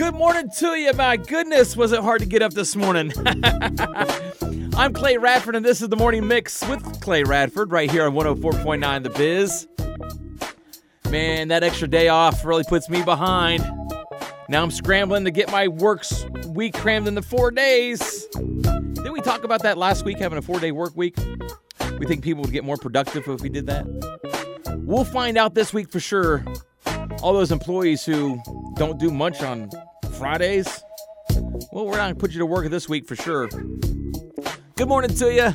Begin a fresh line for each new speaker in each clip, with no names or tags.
Good morning to you. My goodness, was it hard to get up this morning? I'm Clay Radford, and this is the Morning Mix with Clay Radford right here on 104.9 The Biz. Man, that extra day off really puts me behind. Now I'm scrambling to get my works week crammed into four days. Didn't we talk about that last week, having a four day work week? We think people would get more productive if we did that. We'll find out this week for sure. All those employees who don't do much on Fridays, well, we're not going to put you to work this week for sure. Good morning to you.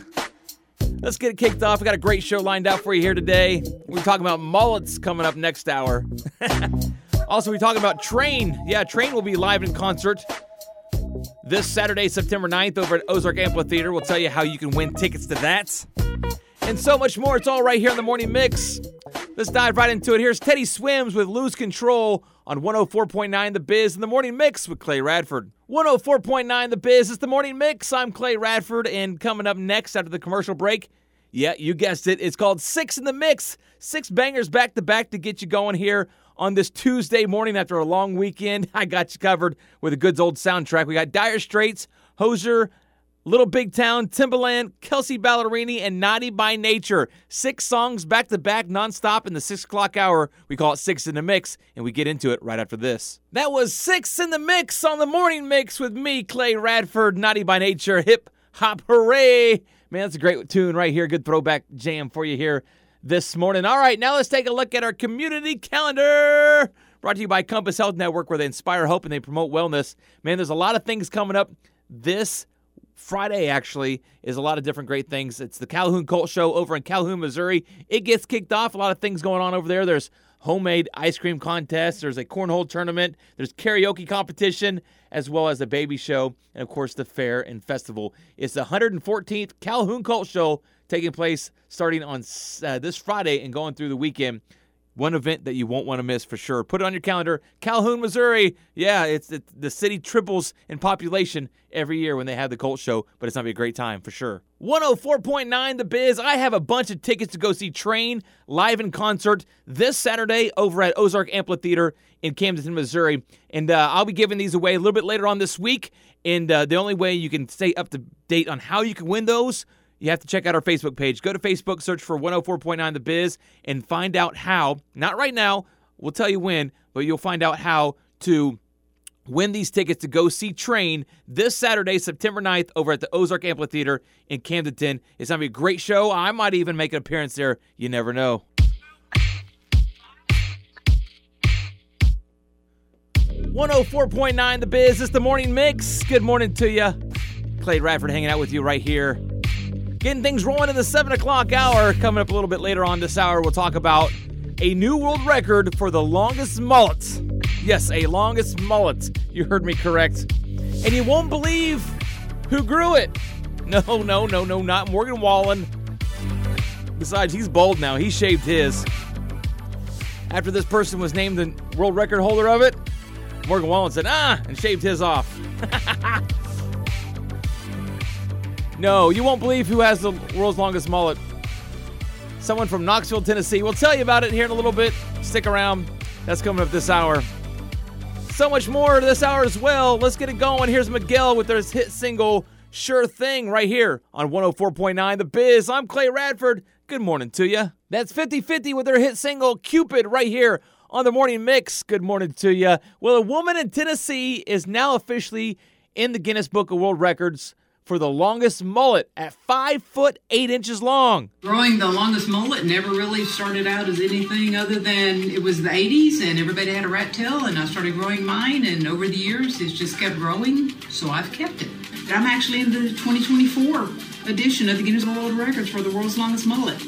Let's get it kicked off. We got a great show lined out for you here today. We're talking about mullets coming up next hour. also, we're talking about Train. Yeah, Train will be live in concert this Saturday, September 9th, over at Ozark Amphitheater. We'll tell you how you can win tickets to that. And so much more. It's all right here in the morning mix. Let's dive right into it. Here's Teddy Swims with Lose Control on 104.9 The Biz in the morning mix with Clay Radford. 104.9 The Biz is the morning mix. I'm Clay Radford, and coming up next after the commercial break, yeah, you guessed it. It's called Six in the Mix. Six bangers back to back to get you going here on this Tuesday morning after a long weekend. I got you covered with a good old soundtrack. We got Dire Straits, Hozier, Little Big Town, Timbaland, Kelsea Ballerini, and Naughty by Nature. Six songs back to back, nonstop in the six o'clock hour. We call it Six in the Mix, and we get into it right after this. That was Six in the Mix on the morning mix with me, Clay Radford, Naughty by Nature, hip hop hooray. Man, that's a great tune right here. Good throwback jam for you here this morning. All right, now let's take a look at our community calendar. Brought to you by Compass Health Network, where they inspire hope and they promote wellness. Man, there's a lot of things coming up this Friday, actually, is a lot of different great things. It's the Calhoun Colt Show over in Calhoun, Missouri. It gets kicked off. A lot of things going on over there. There's homemade ice cream contests. There's a cornhole tournament. There's karaoke competition, as well as a baby show, and of course the fair and festival. It's the 114th Calhoun Colt Show taking place starting on uh, this Friday and going through the weekend. One event that you won't want to miss for sure. Put it on your calendar. Calhoun, Missouri. Yeah, it's it, the city triples in population every year when they have the Colt Show, but it's going to be a great time for sure. 104.9 The Biz. I have a bunch of tickets to go see Train live in concert this Saturday over at Ozark Amphitheater in Camden, Missouri. And uh, I'll be giving these away a little bit later on this week. And uh, the only way you can stay up to date on how you can win those you have to check out our Facebook page. Go to Facebook, search for 104.9 The Biz, and find out how, not right now, we'll tell you when, but you'll find out how to win these tickets to go see Train this Saturday, September 9th, over at the Ozark Amphitheater in Camden. It's going to be a great show. I might even make an appearance there. You never know. One hundred four point nine, the biz. It's the morning mix. Good morning to you. Clay Radford hanging out with you right here Getting things rolling in the 7 o'clock hour. Coming up a little bit later on this hour, we'll talk about a new world record for the longest mullet. Yes, a longest mullet. You heard me correct. And you won't believe who grew it. No, no, no, no, not Morgan Wallen. Besides, he's bald now. He shaved his. After this person was named the world record holder of it, Morgan Wallen said, ah, and shaved his off. No, you won't believe who has the world's longest mullet. Someone from Knoxville, Tennessee. We'll tell you about it here in a little bit. Stick around. That's coming up this hour. So much more this hour as well. Let's get it going. Here's Miguel with his hit single, Sure Thing, right here on 104.9 The Biz. I'm Clay Radford. Good morning to you. That's 50 50 with their hit single, Cupid, right here on the morning mix. Good morning to you. Well, a woman in Tennessee is now officially in the Guinness Book of World Records for the longest mullet at five foot eight inches long.
Growing the longest mullet never really started out as anything other than it was the 80s and everybody had a rat tail, and I started growing mine, and over the years it's just kept growing, so I've kept it. I'm actually in the 2024 edition of the Guinness World Records for the world's longest mullet,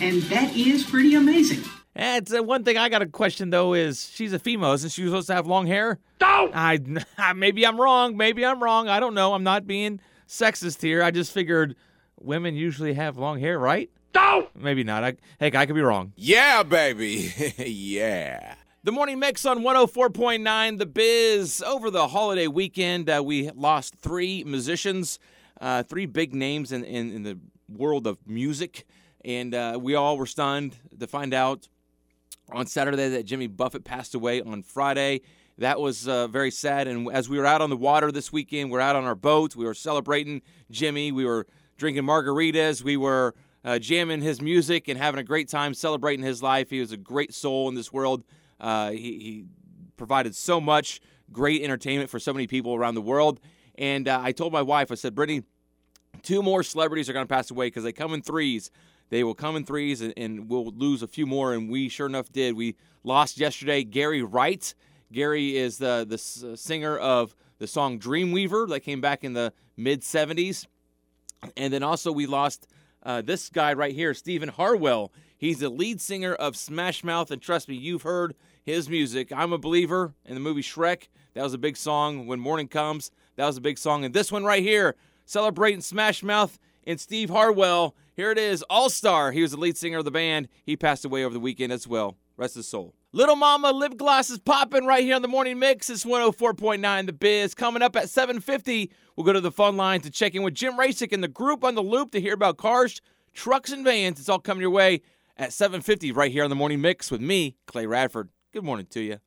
and that is pretty amazing.
It's uh, one thing I got a question though is she's a female, isn't she supposed to have long hair?
No.
I maybe I'm wrong. Maybe I'm wrong. I don't know. I'm not being sexist here. I just figured women usually have long hair, right?
No!
Maybe not. I, heck, I could be wrong.
Yeah, baby. yeah.
The morning mix on 104.9 The Biz. Over the holiday weekend, uh, we lost three musicians, uh, three big names in, in, in, the world of music. And uh, we all were stunned to find out on Saturday that Jimmy Buffett passed away on Friday. That was uh, very sad. And as we were out on the water this weekend, we're out on our boat. We were celebrating Jimmy. We were drinking margaritas. We were uh, jamming his music and having a great time celebrating his life. He was a great soul in this world. Uh, he, he, provided so much great entertainment for so many people around the world. And uh, I told my wife, I said, Brittany, two more celebrities are going to pass away because they come in threes. They will come in threes, and, and, we'll lose a few more. And we sure enough did. We lost yesterday Gary Wright. Gary is the the singer of the song Dreamweaver that came back in the mid 70s. And then also we lost uh, this guy right here, Stephen Harwell. He's the lead singer of Smash Mouth, and trust me, you've heard his music. I'm a believer in the movie Shrek. That was a big song. When Morning Comes, that was a big song. And this one right here, celebrating Smash Mouth and Steve Harwell. Here it is, All Star. He was the lead singer of the band. He passed away over the weekend as well. Rest his soul. Little Mama lip gloss is popping right here on the morning mix. It's 104.9 The Biz. Coming up at 7:50, we'll go to the phone line to check in with Jim Raysik and the group on the loop to hear about cars, trucks, and vans. It's all coming your way at 7:50 right here on the morning mix with me, Clay Radford. Good morning to you.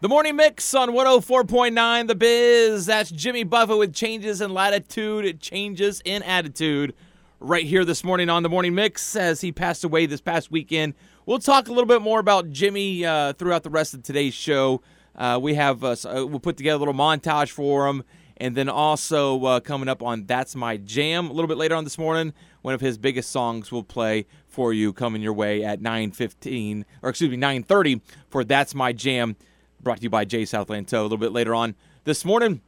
The morning mix on 104.9 The Biz. That's Jimmy Buffett with changes in latitude, changes in attitude. Right here this morning on the morning mix as he passed away this past weekend We'll talk a little bit more about Jimmy uh, throughout the rest of today's show. Uh, we have uh, uh we'll put together a little montage for him, and then also uh, coming up on "That's My Jam" a little bit later on this morning. One of his biggest songs will play for you coming your way at 9:15 or excuse me 9:30 for "That's My Jam," brought to you by Jay Southland Tow a little bit later on this morning.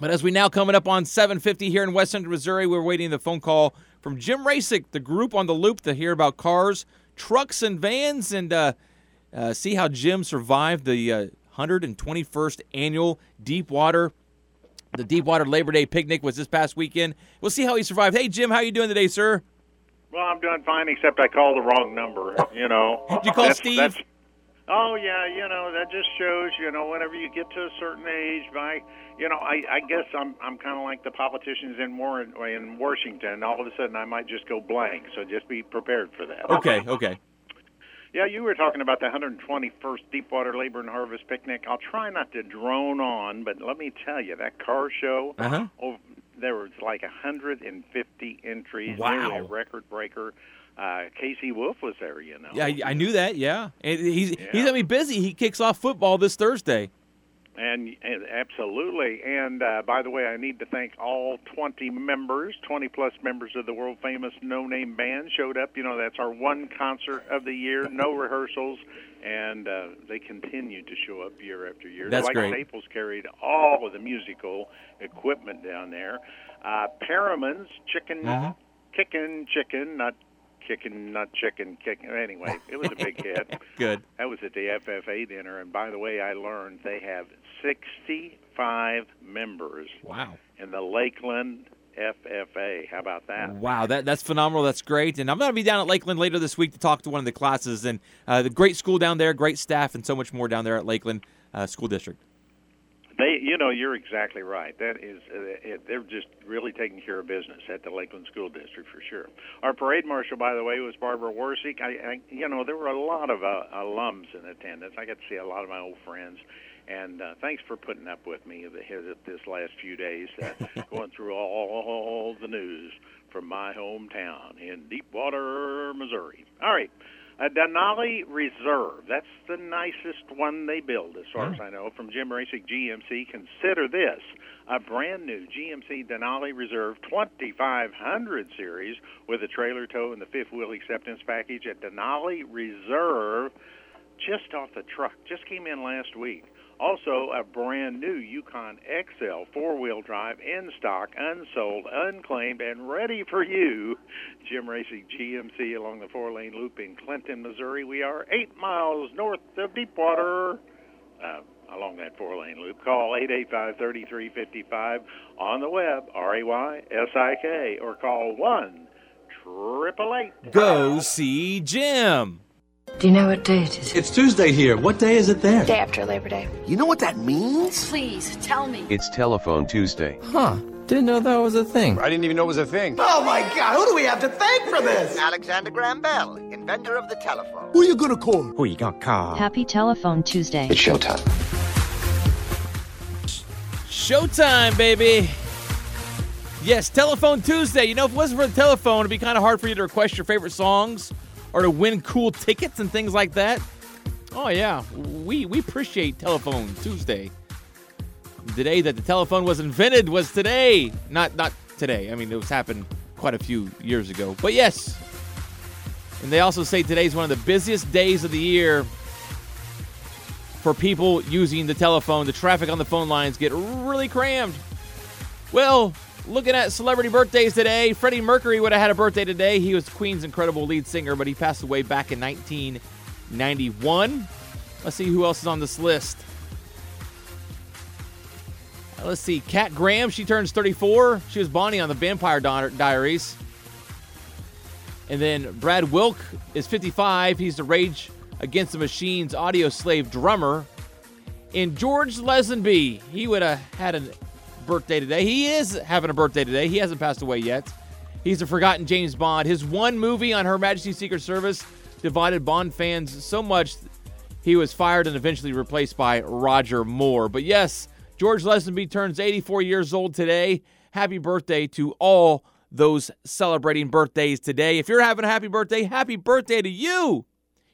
But as we now coming up on 7:50 here in West Central Missouri, we're waiting the phone call from Jim Raysik, the group on the loop, to hear about cars trucks and vans and uh, uh, see how Jim survived the uh, 121st annual Deepwater. The Deepwater Labor Day picnic was this past weekend. We'll see how he survived. Hey, Jim, how you doing today, sir?
Well, I'm doing fine, except I called the wrong number. You know.
Did you call
that's,
Steve?
That's, oh yeah, you know that just shows. You know, whenever you get to a certain age, by you know, I, I guess I'm I'm kind of like the politicians in Warren in Washington. All of a sudden, I might just go blank. So just be prepared for that.
Okay. Okay.
Yeah, you were talking about the 121st Deepwater Labor and Harvest Picnic. I'll try not to drone on, but let me tell you that car show.
Uh-huh.
There was like 150 entries.
Wow.
A record breaker. Uh, Casey Wolf was there, you know.
Yeah, I, I knew that. Yeah, and he's
Yeah.
he's gonna be busy. He kicks off football this Thursday.
And, and absolutely. And uh, by the way, I need to thank all 20 members, 20 plus members of the world famous No Name Band showed up. You know, that's our one concert of the year, no rehearsals, and uh, they continue to show up year after year.
That's
like
great.
Staples carried all of the musical equipment down there. Uh, Perriman's Chicken,
Uh-huh.
Kickin' Chicken, not kicking, not chicken, kicking. Anyway, it was a big hit.
Good.
That was at the FFA dinner, and by the way, I learned they have 65 members
Wow.
in the Lakeland FFA. How about that?
Wow, that that's phenomenal. That's great. And I'm going to be down at Lakeland later this week to talk to one of the classes and uh, the great school down there, great staff, and so much more down there at Lakeland uh, School District.
They, you know, you're exactly right. That is, uh, it, they're just really taking care of business at the Lakeland School District for sure. Our parade marshal, by the way, was Barbara Warsick. I, I you know, there were a lot of uh, alums in attendance. I got to see a lot of my old friends. And uh, thanks for putting up with me the- this last few days, uh, going through all the news from my hometown in Deepwater, Missouri. All right. A Denali Reserve. That's the nicest one they build, as far as I know, from Jim Raysik GMC. Consider this a brand new GMC Denali Reserve 2500 series with a trailer tow and the fifth wheel acceptance package at Denali Reserve, just off the truck. Just came in last week. Also, a brand new Yukon XL four wheel drive in stock, unsold, unclaimed, and ready for you. Jim Raysik GMC along the four lane loop in Clinton, Missouri. We are eight miles north of Deepwater. Uh, along that four lane loop. Call 885 3355 on the web, R A Y S I K, or call 1 888
Go see Jim.
Do you know what day it is?
It's Tuesday here. What day is it there?
Day after Labor Day.
You know what that means?
Please tell me.
It's Telephone Tuesday.
Huh. Didn't know that was a thing.
I didn't even know it was a thing.
Oh my god, who do we have to thank for this? Alexander Graham Bell, inventor of the telephone. Who are you gonna call?
Who you gonna call?
Happy Telephone Tuesday.
It's showtime.
showtime, baby. Yes, Telephone Tuesday. You know, if it wasn't for the telephone, it'd be kind of hard for you to request your favorite songs or to win cool tickets and things like that. Oh yeah, we we appreciate Telephone Tuesday. The day that the telephone was invented was today. Not not today. I mean, it was happened quite a few years ago. But yes. And they also say today is one of the busiest days of the year for people using the telephone. The traffic on the phone lines get really crammed. Well, looking at celebrity birthdays today, Freddie Mercury would have had a birthday today. He was Queen's incredible lead singer, but he passed away back in 1991. Let's see who else is on this list. Uh, Let's see, Kat Graham, she turns 34. She was Bonnie on the Vampire Diaries. And then Brad Wilk is 55. He's the Rage Against the Machine's Audioslave drummer. And George Lazenby, he would have had a birthday today. He is having a birthday today. He hasn't passed away yet. He's a forgotten James Bond. His one movie on Her Majesty's Secret Service divided Bond fans so much he was fired and eventually replaced by Roger Moore. But yes, George Lazenby turns 84 years old today. Happy birthday to all those celebrating birthdays today. If you're having a happy birthday, happy birthday to you.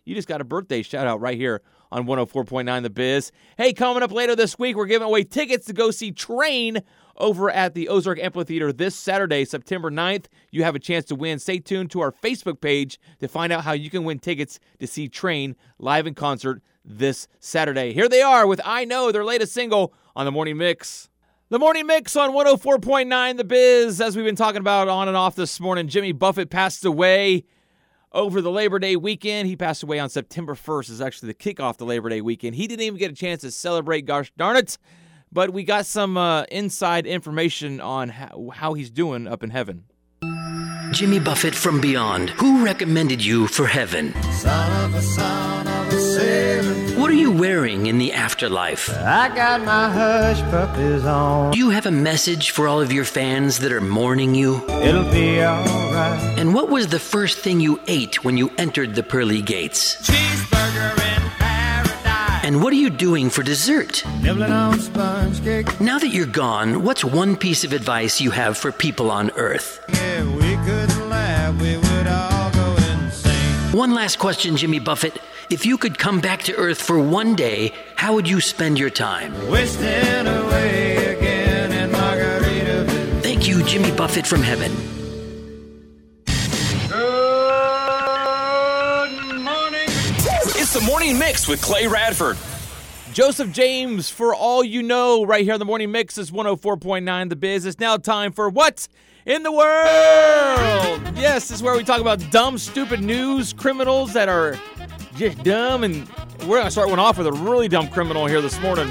You just got a birthday shout out right here on 104.9 The Biz. Hey, coming up later this week, we're giving away tickets to go see Train over at the Ozark Amphitheater this Saturday, September 9th. You have a chance to win. Stay tuned to our Facebook page to find out how you can win tickets to see Train live in concert this Saturday. Here they are with I Know, their latest single on the Morning Mix. The Morning Mix on 104.9 The Biz. As we've been talking about on and off this morning, Jimmy Buffett passed away over the Labor Day weekend. He passed away on September 1st, is actually the kickoff to Labor Day weekend. He didn't even get a chance to celebrate, gosh darn it. But we got some uh, inside information on how, how he's doing up in heaven.
Jimmy Buffett from Beyond. Who recommended you for heaven? What are you wearing in the afterlife?
I got my hush puppies on.
Do you have a message for all of your fans that are mourning you?
It'll be alright.
And what was the first thing you ate when you entered the pearly gates?
Cheeseburger in paradise.
And what are you doing for dessert?
Nibbling on sponge cake.
Now that you're gone, what's one piece of advice you have for people on Earth?
Yeah,
One last question, Jimmy Buffett. If you could come back to Earth for one day, how would you spend your time?
Wasting away again in Margaritaville.
Thank you, Jimmy Buffett from heaven. Good morning.
It's the Morning Mix with Clay Radford. Joseph James, for all you know, right here on the Morning Mix is 104.9 The Biz. It's now time for What in the World? Yes, this is where we talk about dumb, stupid news, criminals that are just dumb, and we're to start one off with a really dumb criminal here this morning.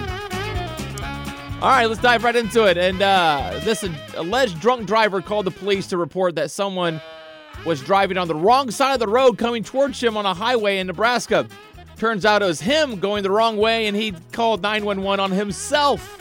All right, let's dive right into it. And uh, this alleged drunk driver called the police to report that someone was driving on the wrong side of the road coming towards him on a highway in Nebraska. Turns out it was him going the wrong way, and he called 911 on himself.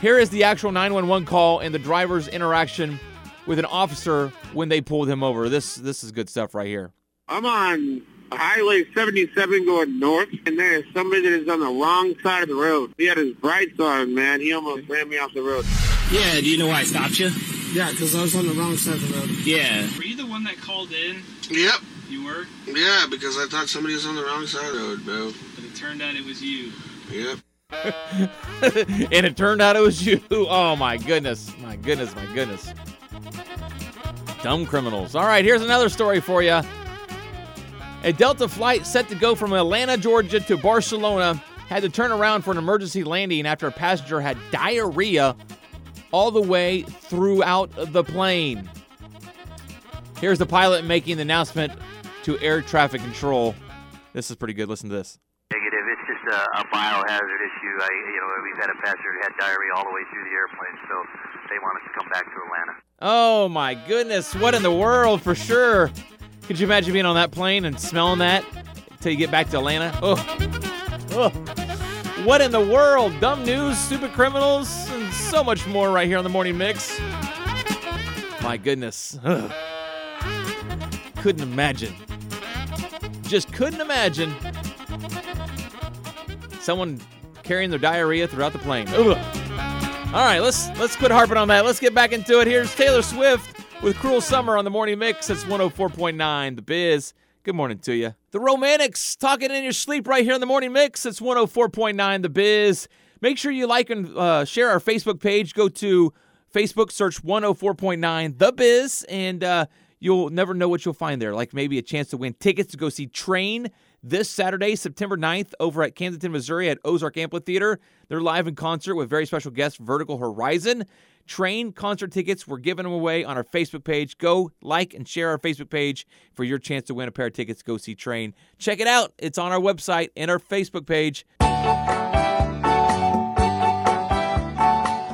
Here is the actual 911 call and the driver's interaction with an officer when they pulled him over. This this is good stuff right here.
I'm on Highway 77 going north, and there is somebody that is on the wrong side of the road. He had his brights on, man. He almost ran me off the road.
Yeah, do you know why I stopped you?
Yeah, because I was on the wrong side of the road.
Yeah.
Were you the one that called in?
Yep.
You were?
Yeah, because I thought somebody was on the wrong side of the road, bro.
But it turned out it was you.
Yep.
and it turned out it was you. Oh my goodness. My goodness, my goodness. Dumb criminals. All right, here's another story for you. A Delta flight set to go from Atlanta, Georgia to Barcelona had to turn around for an emergency landing after a passenger had diarrhea all the way throughout the plane. Here's the pilot making the announcement to air traffic control. This is pretty good. Listen to this.
Negative. A, a biohazard issue. I, you know, we've had a passenger had diarrhea all the way through the airplane, so they want us to come back to Atlanta.
Oh my goodness, what in the world for sure. Could you imagine being on that plane and smelling that until you get back to Atlanta? Oh. oh. What in the world? Dumb news, stupid criminals, and so much more right here on the Morning Mix. My goodness. Ugh. Couldn't imagine. Just couldn't imagine someone carrying their diarrhea throughout the plane. Ugh. All right, let's let's quit harping on that. Let's get back into it. Here's Taylor Swift with "Cruel Summer" on the morning mix. It's 104.9 The Biz. Good morning to you. The Romantics talking in your sleep right here in the morning mix. It's 104.9 The Biz. Make sure you like and uh, share our Facebook page. Go to Facebook, search 104.9 The Biz, and uh, you'll never know what you'll find there. Like maybe a chance to win tickets to go see Train this Saturday, September 9th, over at Kensington, Missouri at Ozark Amphitheater. They're live in concert with very special guest Vertical Horizon. Train concert tickets, we're giving them away on our Facebook page. Go like and share our Facebook page for your chance to win a pair of tickets go see Train. Check it out. It's on our website and our Facebook page.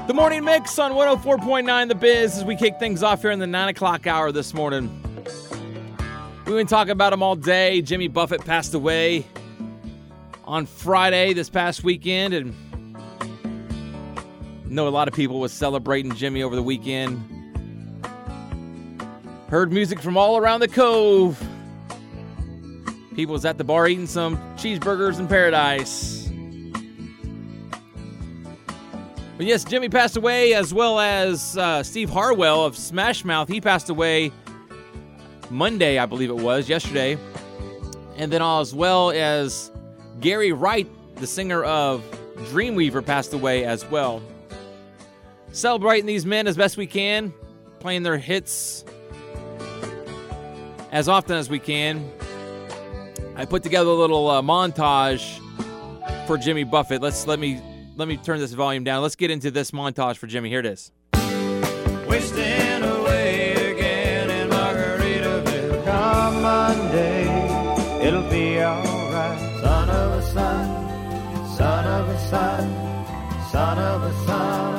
The morning mix on 104.9 The Biz as we kick things off here in the 9 o'clock hour this morning. We've been talking about him all day. Jimmy Buffett passed away on Friday this past weekend, and I know a lot of people was celebrating Jimmy over the weekend. Heard music from all around the cove. People was at the bar eating some cheeseburgers in paradise. But yes, Jimmy passed away, as well as uh, Steve Harwell of Smash Mouth. He passed away Monday, I believe it was, yesterday. And then as well as Gary Wright, the singer of Dreamweaver, passed away as well. Celebrating these men as best we can, playing their hits as often as we can. I put together a little uh, montage for Jimmy Buffett. Let's let me let me turn this volume down. Let's get into this montage for Jimmy. Here it is.
Wasting Monday, it'll be alright. Son of a son, son of a son, son of a son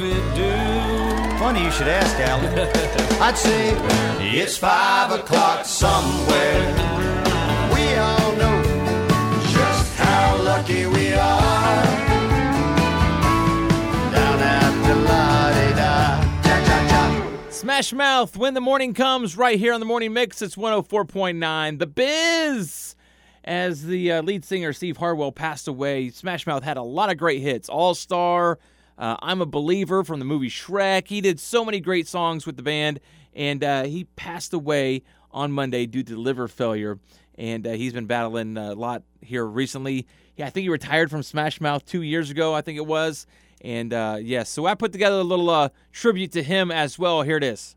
Buffett do? Funny you should ask, Alan. I'd say it's five o'clock somewhere. We all know just how lucky we are. Down at the la-di-da.
Smash Mouth, when the morning comes, right here on the morning mix. It's 104.9. The Biz. As the uh, lead singer Steve Harwell passed away, Smash Mouth had a lot of great hits. All Star, uh, I'm a Believer from the movie Shrek. He did so many great songs with the band, and uh, he passed away on Monday due to liver failure. And uh, he's been battling a lot here recently. Yeah, I think he retired from Smash Mouth two years ago, I think it was. And uh, yes, so I put together a little uh, tribute to him as well. Here it is.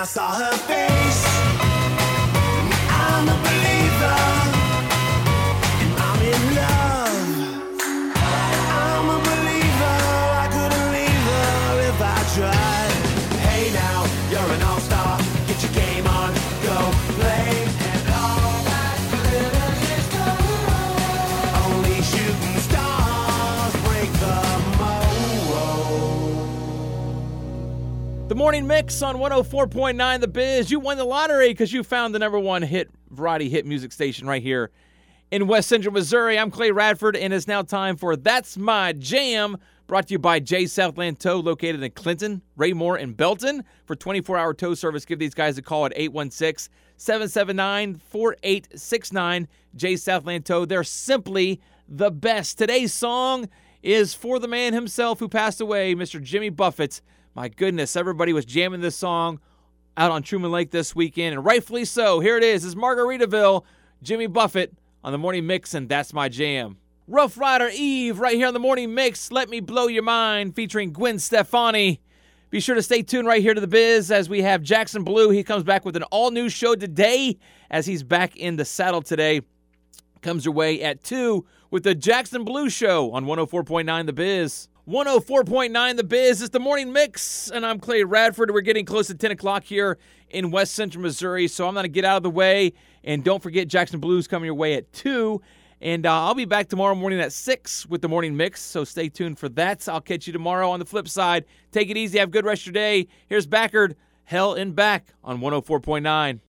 I saw her face. I'm a believer. And I'm in love. I'm a believer. I couldn't leave her if I tried. Hey now, you're an all-star. Get your game on, go play. And all that glitters is gold. Only shooting stars break the mold.
The morning on 104.9 The Biz. You won the lottery because you found the number one hit variety hit music station right here in West Central Missouri. I'm Clay Radford, and it's now time for That's My Jam, brought to you by J Southland Tow, located in Clinton, Raymore, and Belton. For 24 hour tow service, give these guys a call at 816 779 4869. J Southland Tow, they're simply the best. Today's song is for the man himself who passed away, Mr. Jimmy Buffett. My goodness, everybody was jamming this song out on Truman Lake this weekend, and rightfully so. Here it is. It's Margaritaville, Jimmy Buffett on the morning mix, and that's my jam. Rough Rider Eve, right here on the morning mix. Let me blow your mind, featuring Gwen Stefani. Be sure to stay tuned right here to the biz as we have Jackson Blue. He comes back with an all new show today as he's back in the saddle today. Comes your way at 2 with the Jackson Blue Show on 104.9 The Biz. 104.9 The Biz is the morning mix, and I'm Clay Radford. We're getting close to 10 o'clock here in West Central Missouri, so I'm going to get out of the way. And don't forget, Jackson Blues coming your way at 2. And uh, I'll be back tomorrow morning at 6 with the morning mix, so stay tuned for that. I'll catch you tomorrow on the flip side. Take it easy. Have a good rest of your day. Here's Backard, Hell and Back on 104.9.